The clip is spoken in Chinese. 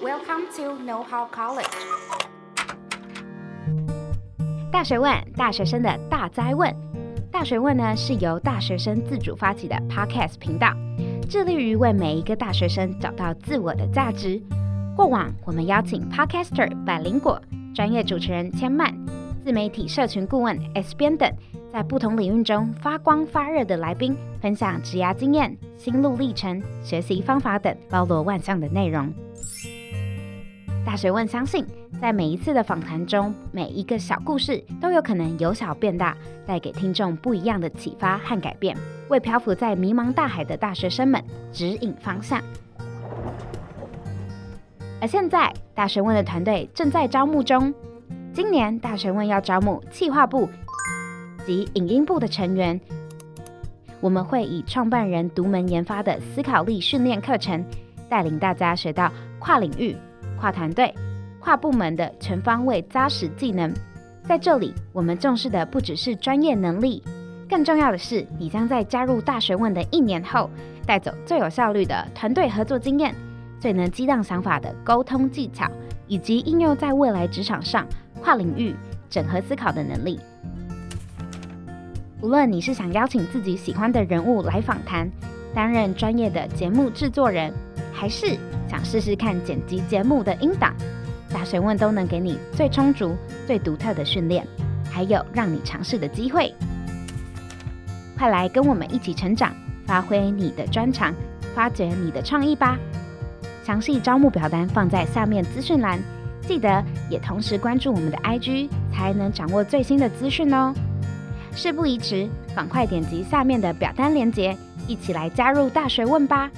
Welcome to Know How College。大学问，大学生的大哉问。大学问呢是由大学生自主发起的 Podcast 频道，致力于为每一个大学生找到自我的价值。过往我们邀请 Podcaster 百灵果、专业主持人千曼、自媒体社群顾问 S 边等。在不同领域中发光发热的来宾，分享职涯经验、心路历程、学习方法等包罗万象的内容。大学问相信，在每一次的访谈中，每一个小故事都有可能由小变大，带给听众不一样的启发和改变，为漂浮在迷茫大海的大学生们指引方向。而现在，大学问的团队正在招募中，今年大学问要招募企划部。及影音部的成员，我们会以创办人独门研发的思考力训练课程，带领大家学到跨领域、跨团队、跨部门的全方位扎实技能。在这里，我们重视的不只是专业能力，更重要的是，你将在加入大学问的一年后，带走最有效率的团队合作经验，最能激荡想法的沟通技巧，以及应用在未来职场上跨领域整合思考的能力。无论你是想邀请自己喜欢的人物来访谈，担任专业的节目制作人，还是想试试看剪辑节目的音档，大学问都能给你最充足、最独特的训练，还有让你尝试的机会。快来跟我们一起成长，发挥你的专长，发掘你的创意吧！详细招募表单放在下面资讯栏，记得也同时关注我们的 IG，才能掌握最新的资讯哦。事不宜迟，赶快点击下面的表单链接，一起来加入大学问吧！